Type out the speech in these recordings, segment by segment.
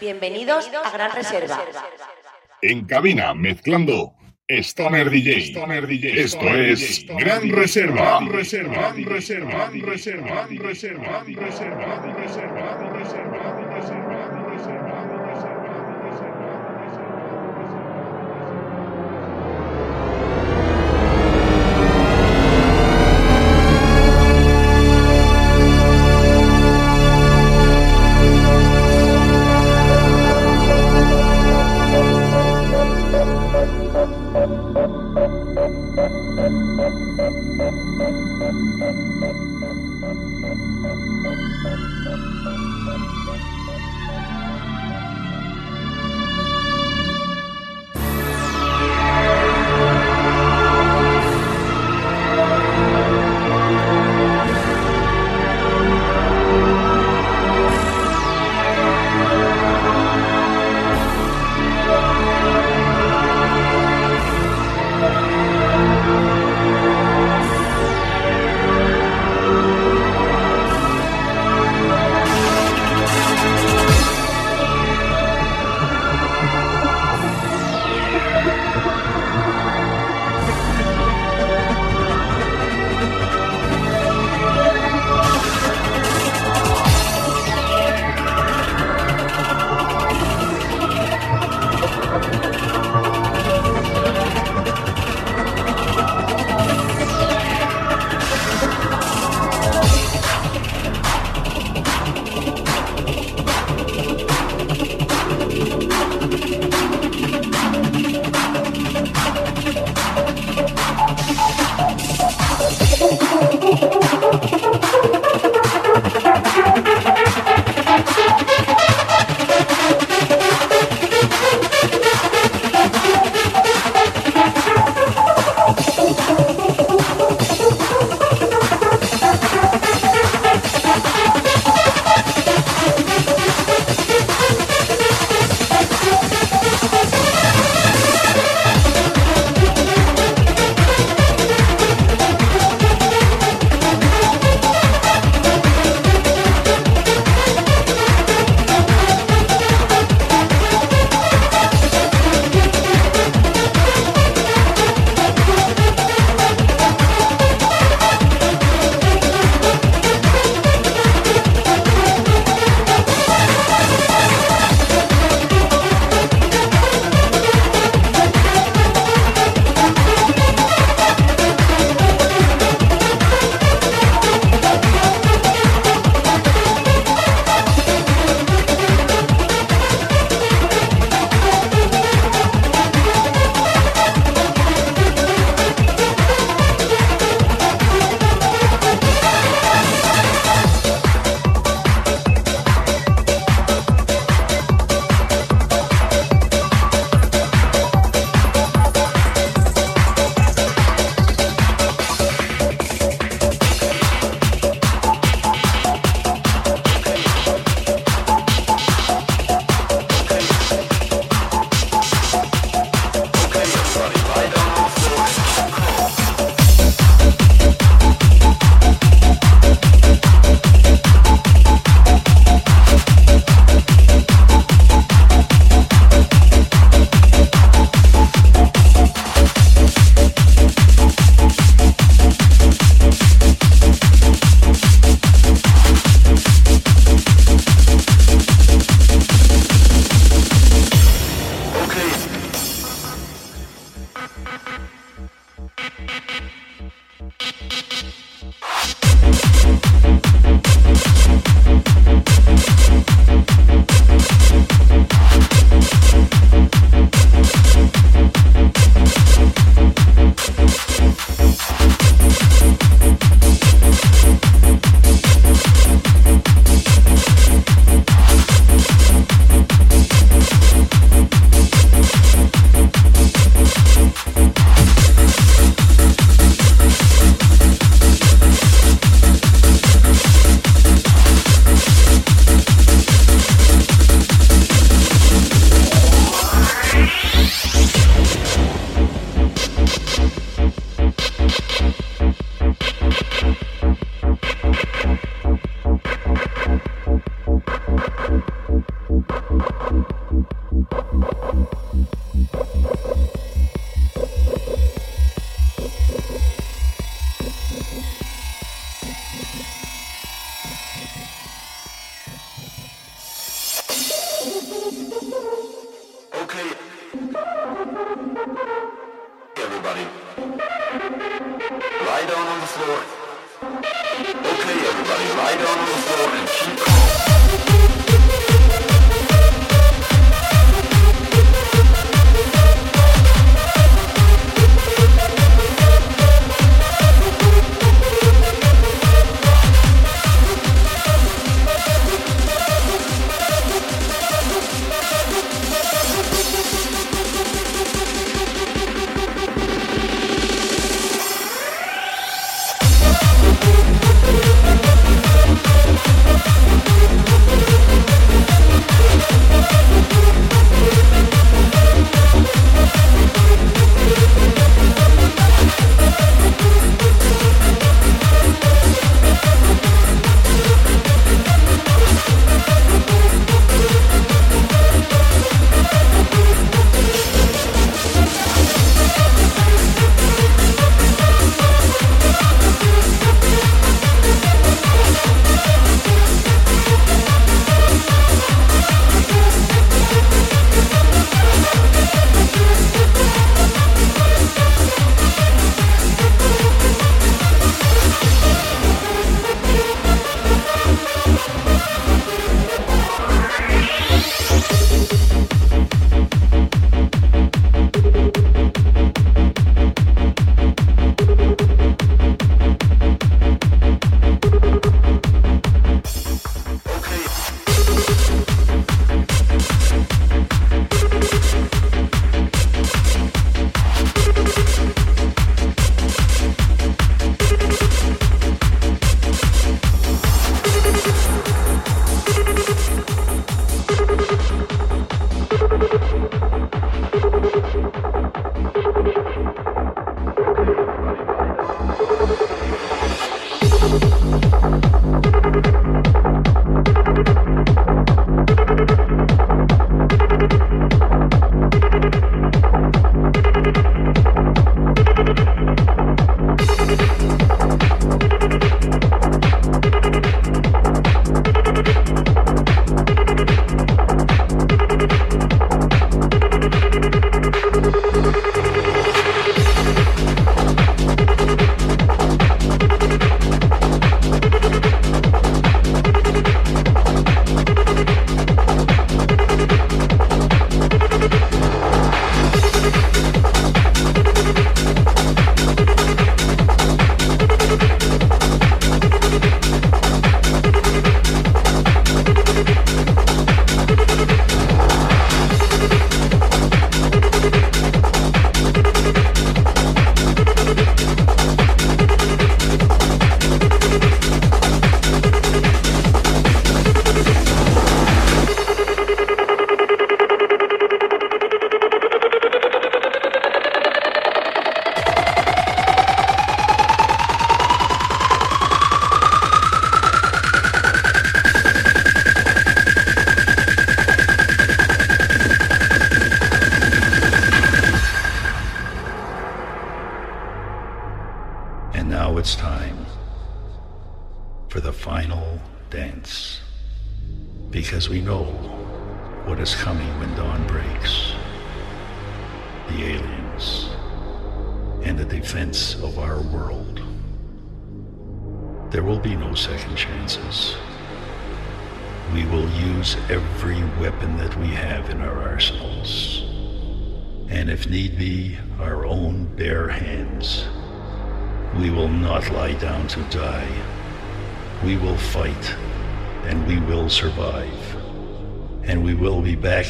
Bienvenidos a Gran Reserva. En cabina, mezclando Stoner DJ. Stoner DJ. Esto es Gran Reserva. Reserva, Reserva, Reserva, Reserva, Reserva, Reserva, Reserva,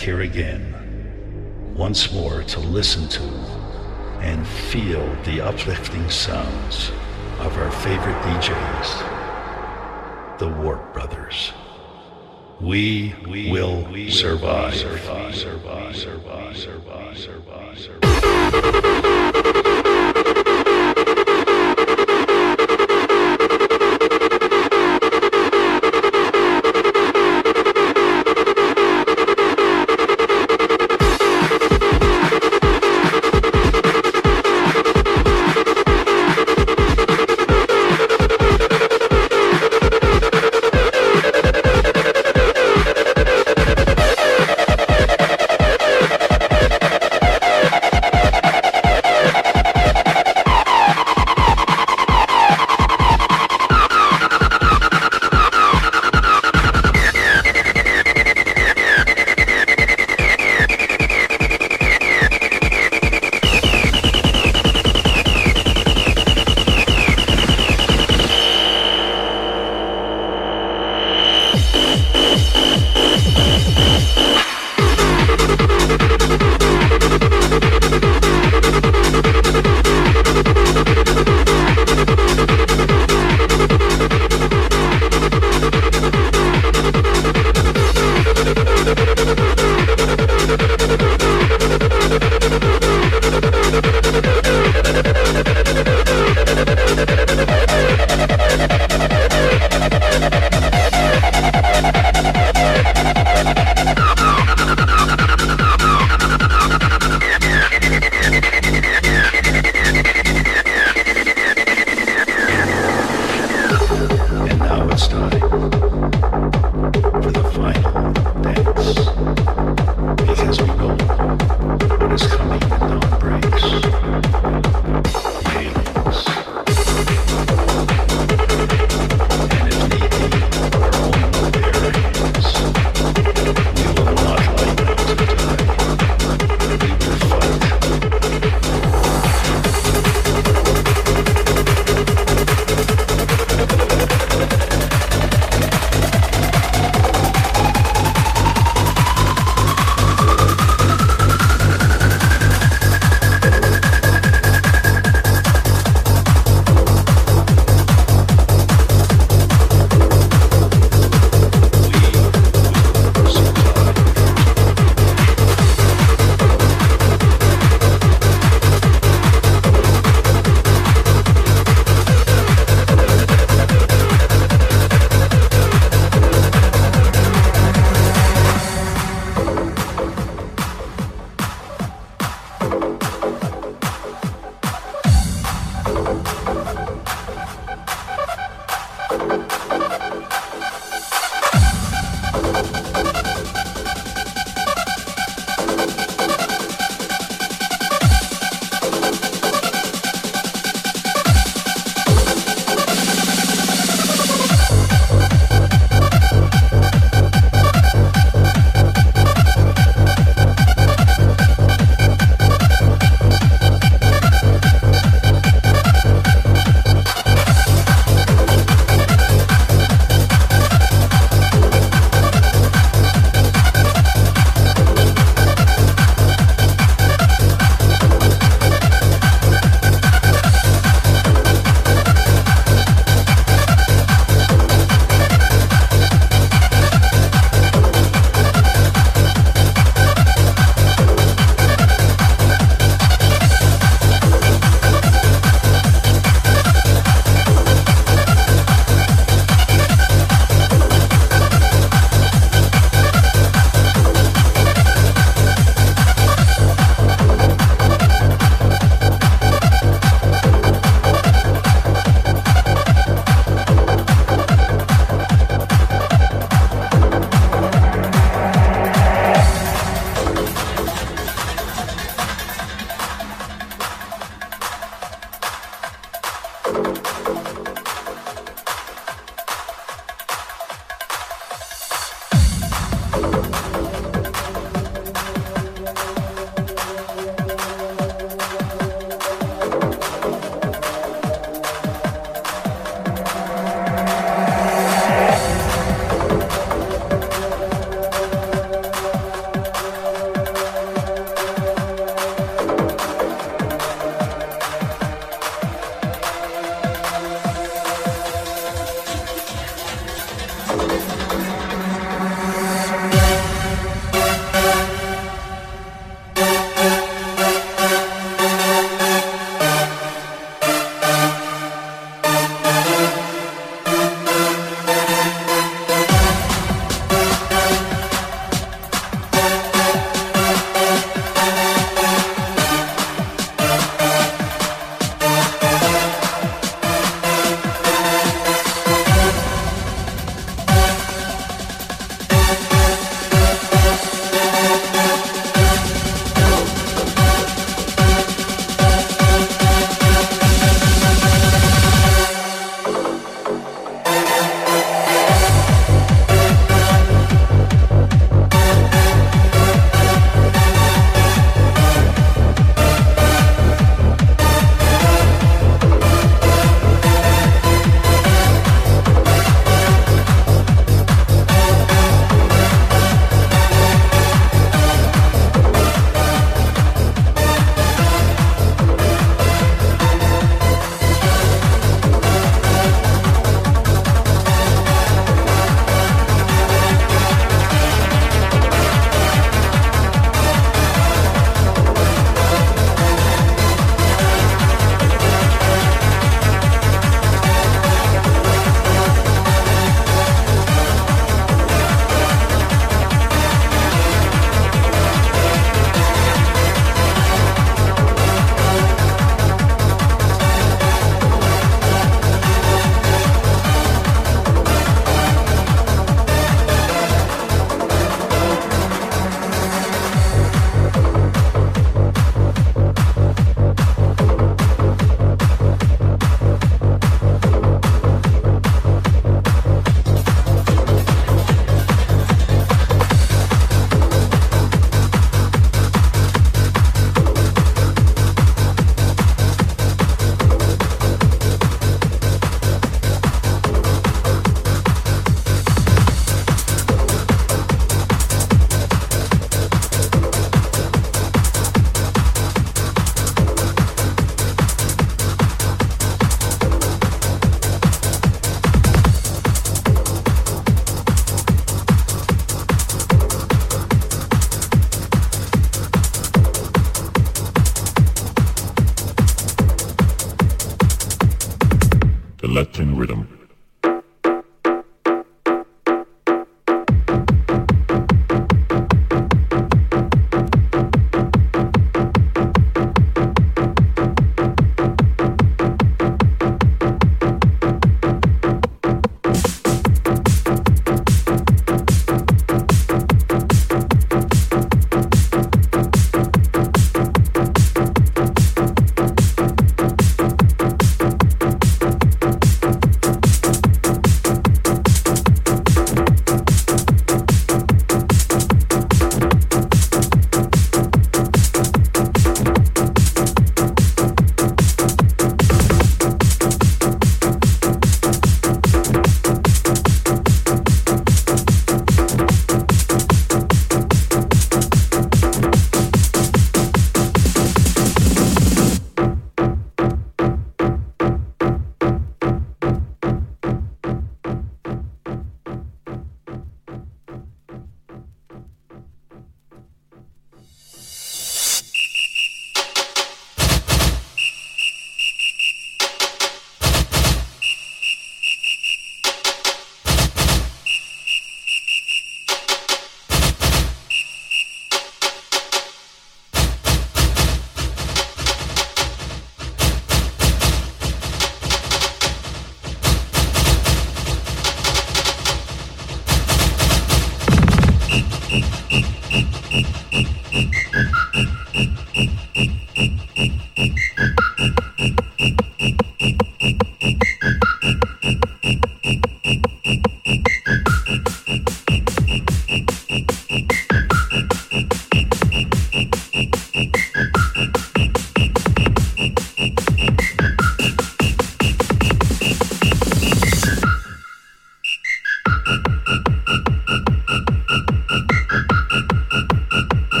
Here again, once more to listen to and feel the uplifting sounds of our favorite DJs, the Warp Brothers. We, we will we survive. survive, survive, survive, survive, survive, survive.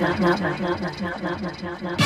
not, not, not, not, not, not, not, not, not, not.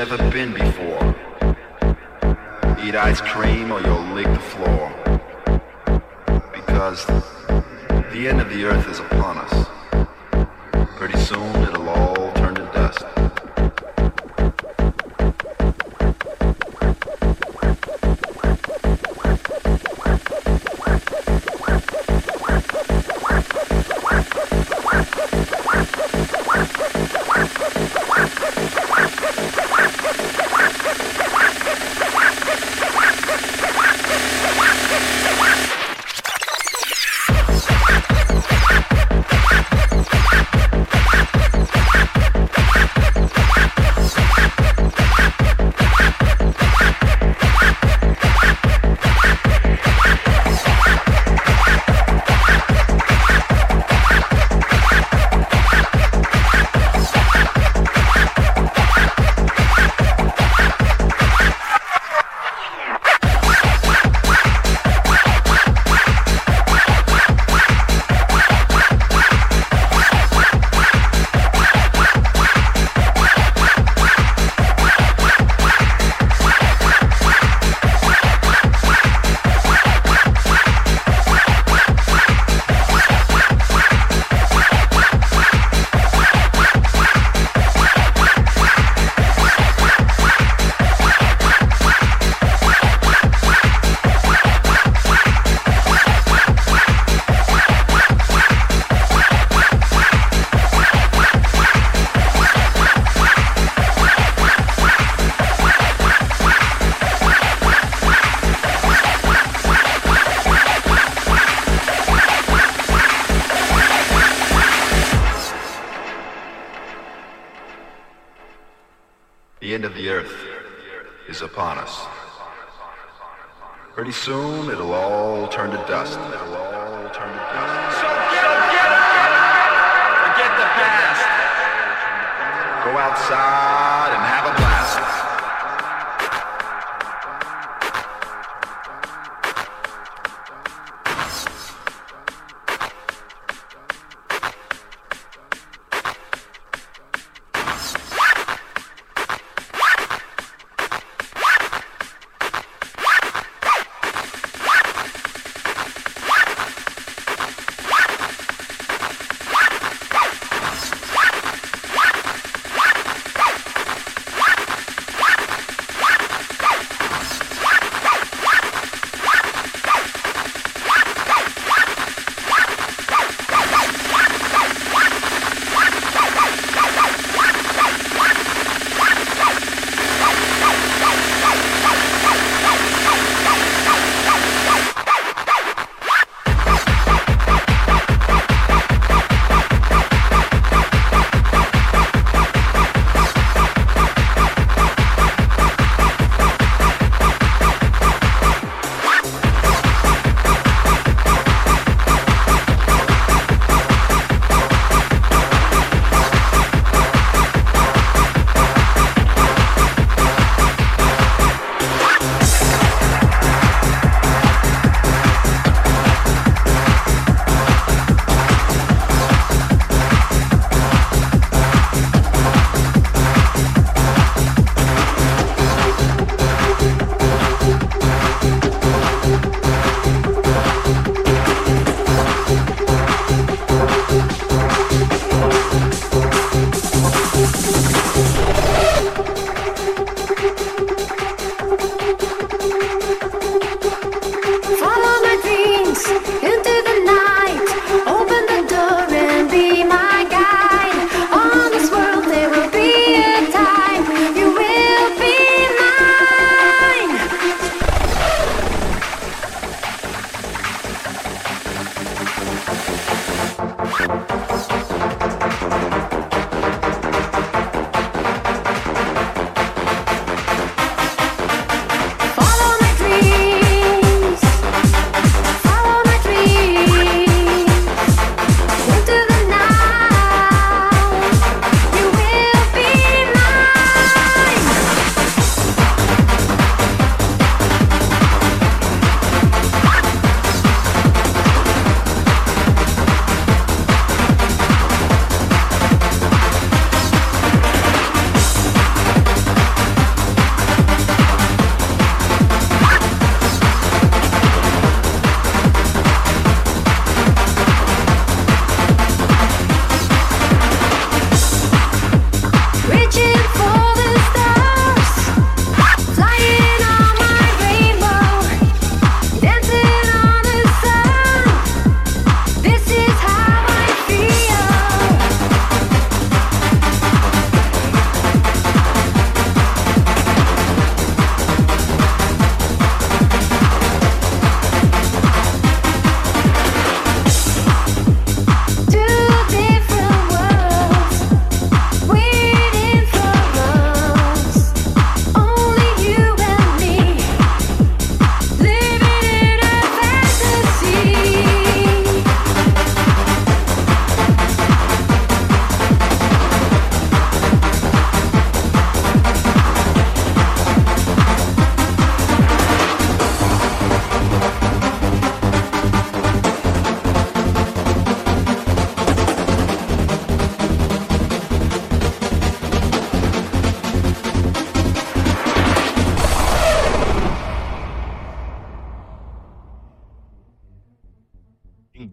never been before. Dust.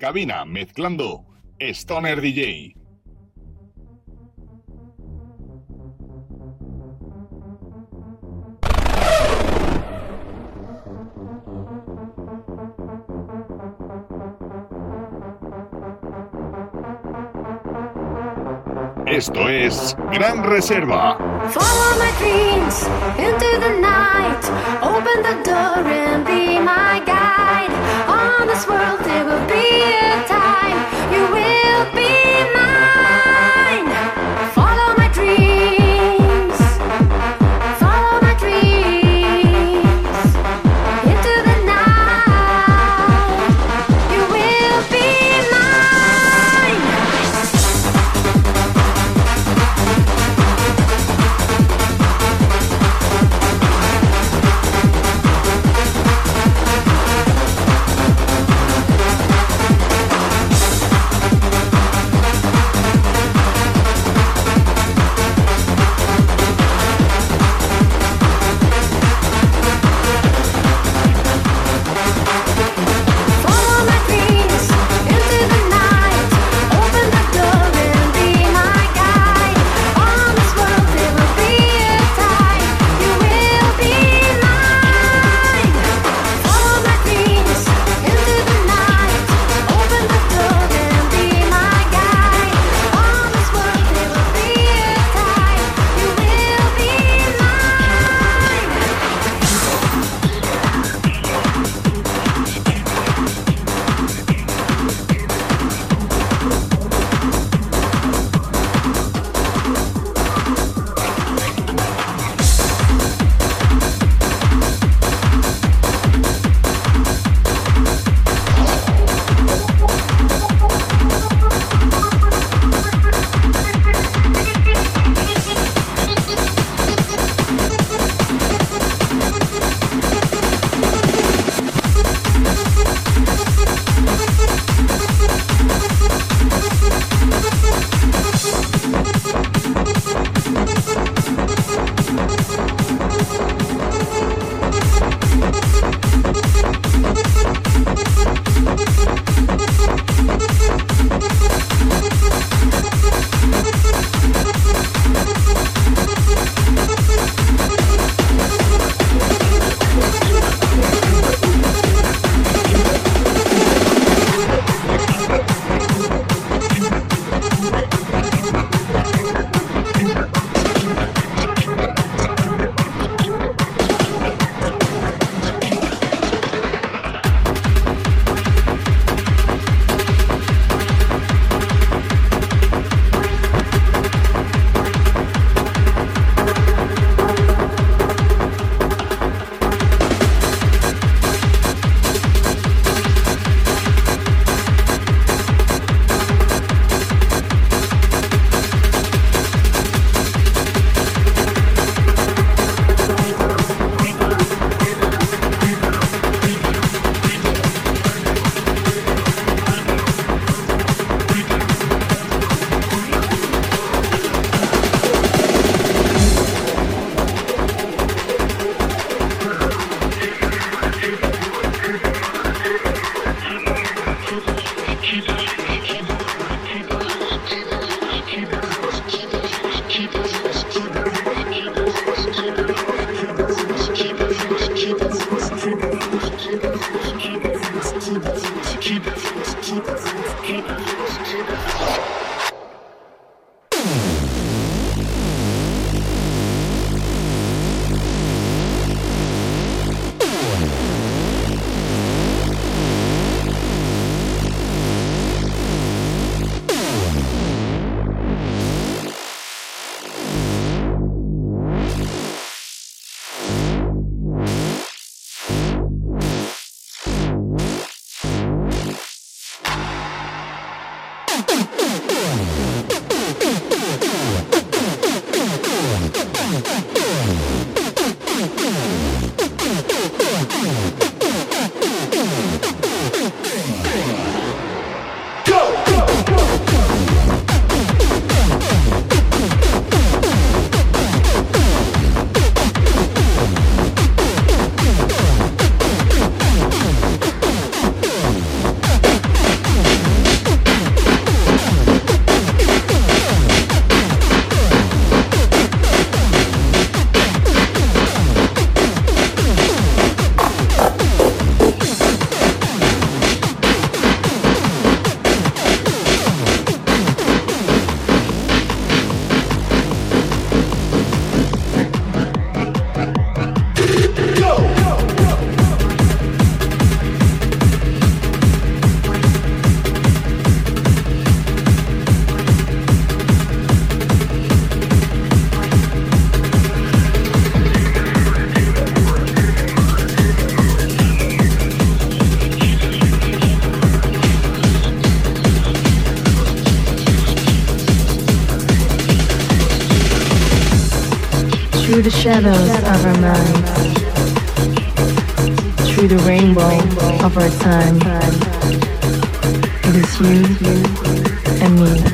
Cabina mezclando Stoner DJ. Esto es Gran Reserva. Follow my dreams into the night. Open the door and be my guide. On this world, there will be a time you will be mine. Shadows of our minds, through the rainbow of our time. It is you and me.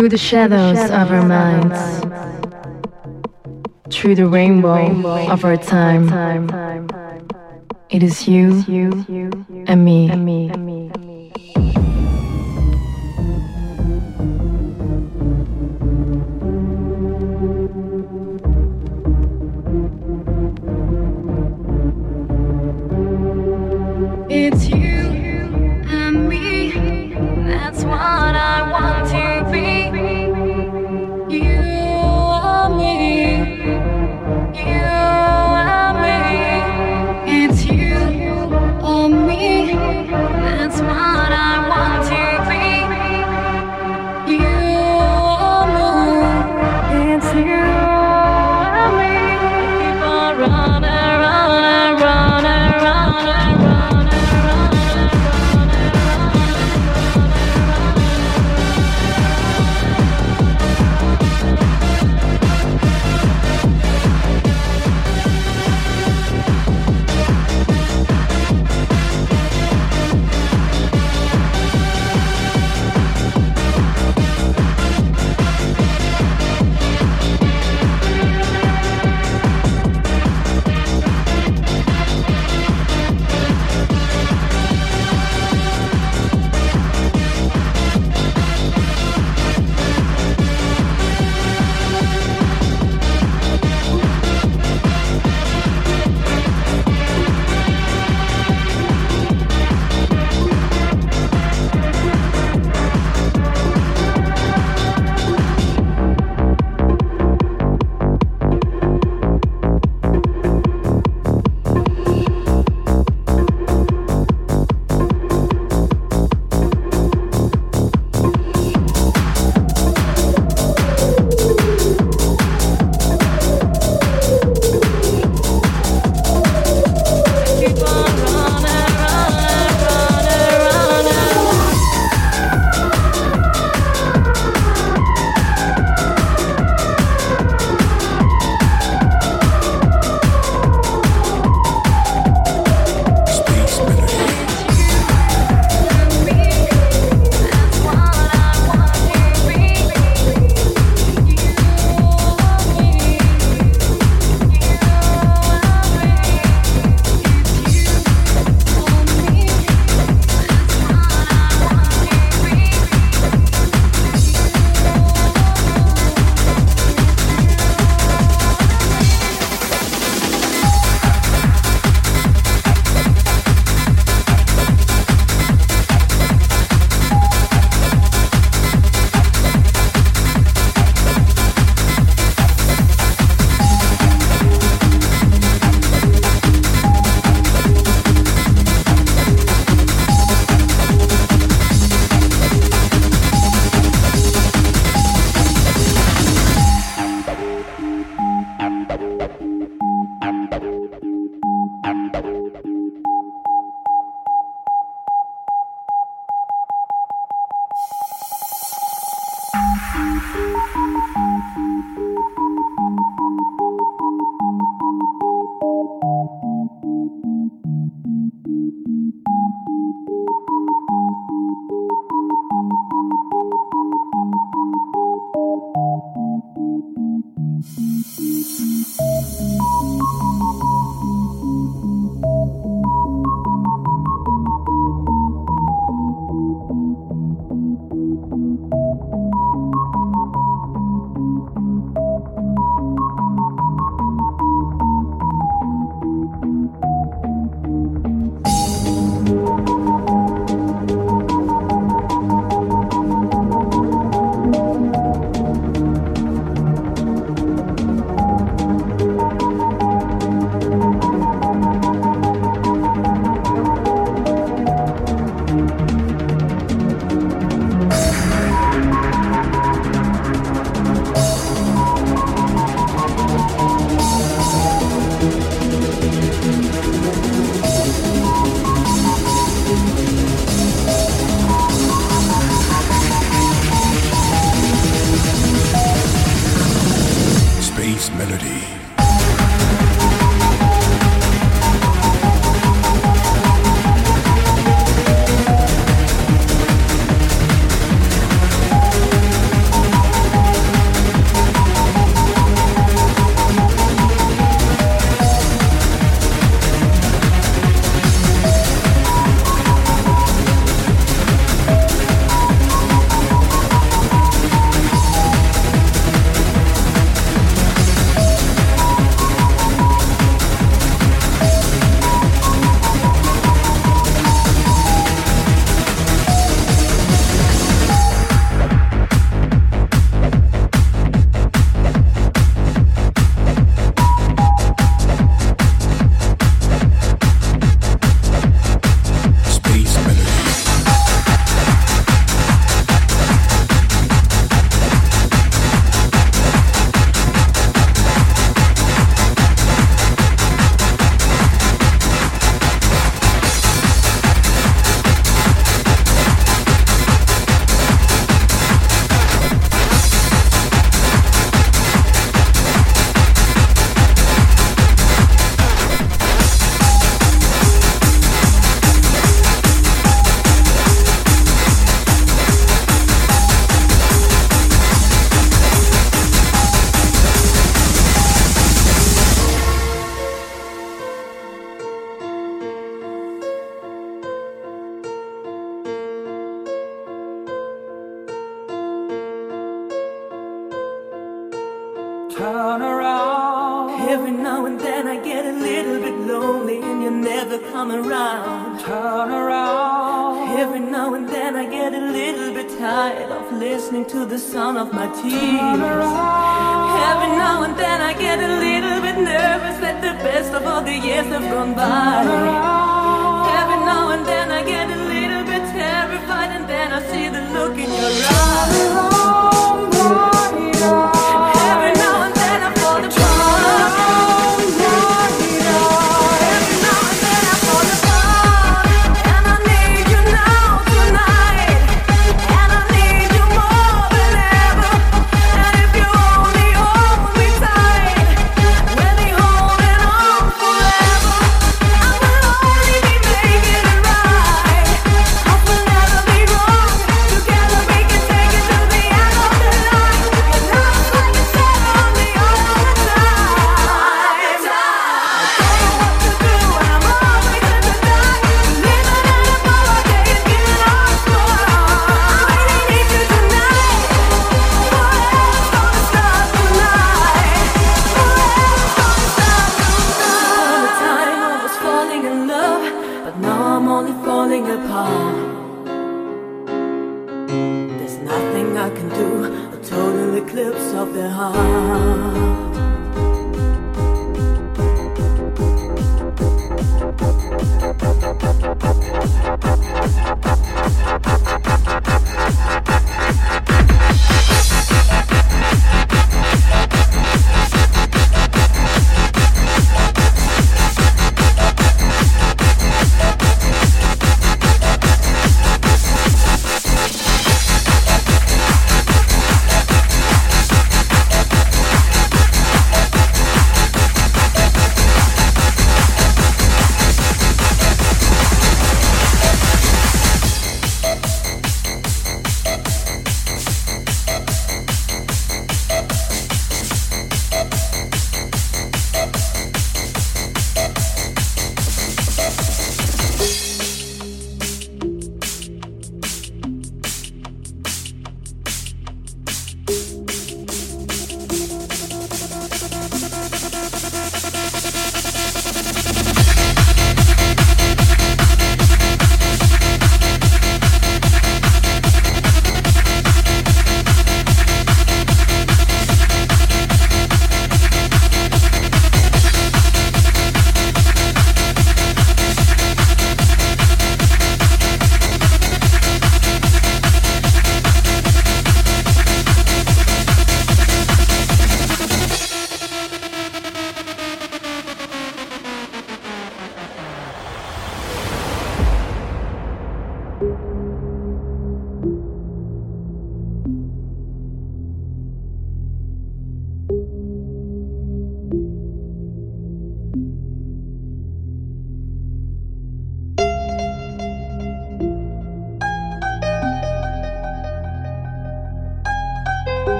Through the shadows of our minds, through the rainbow of our time. It is you and me.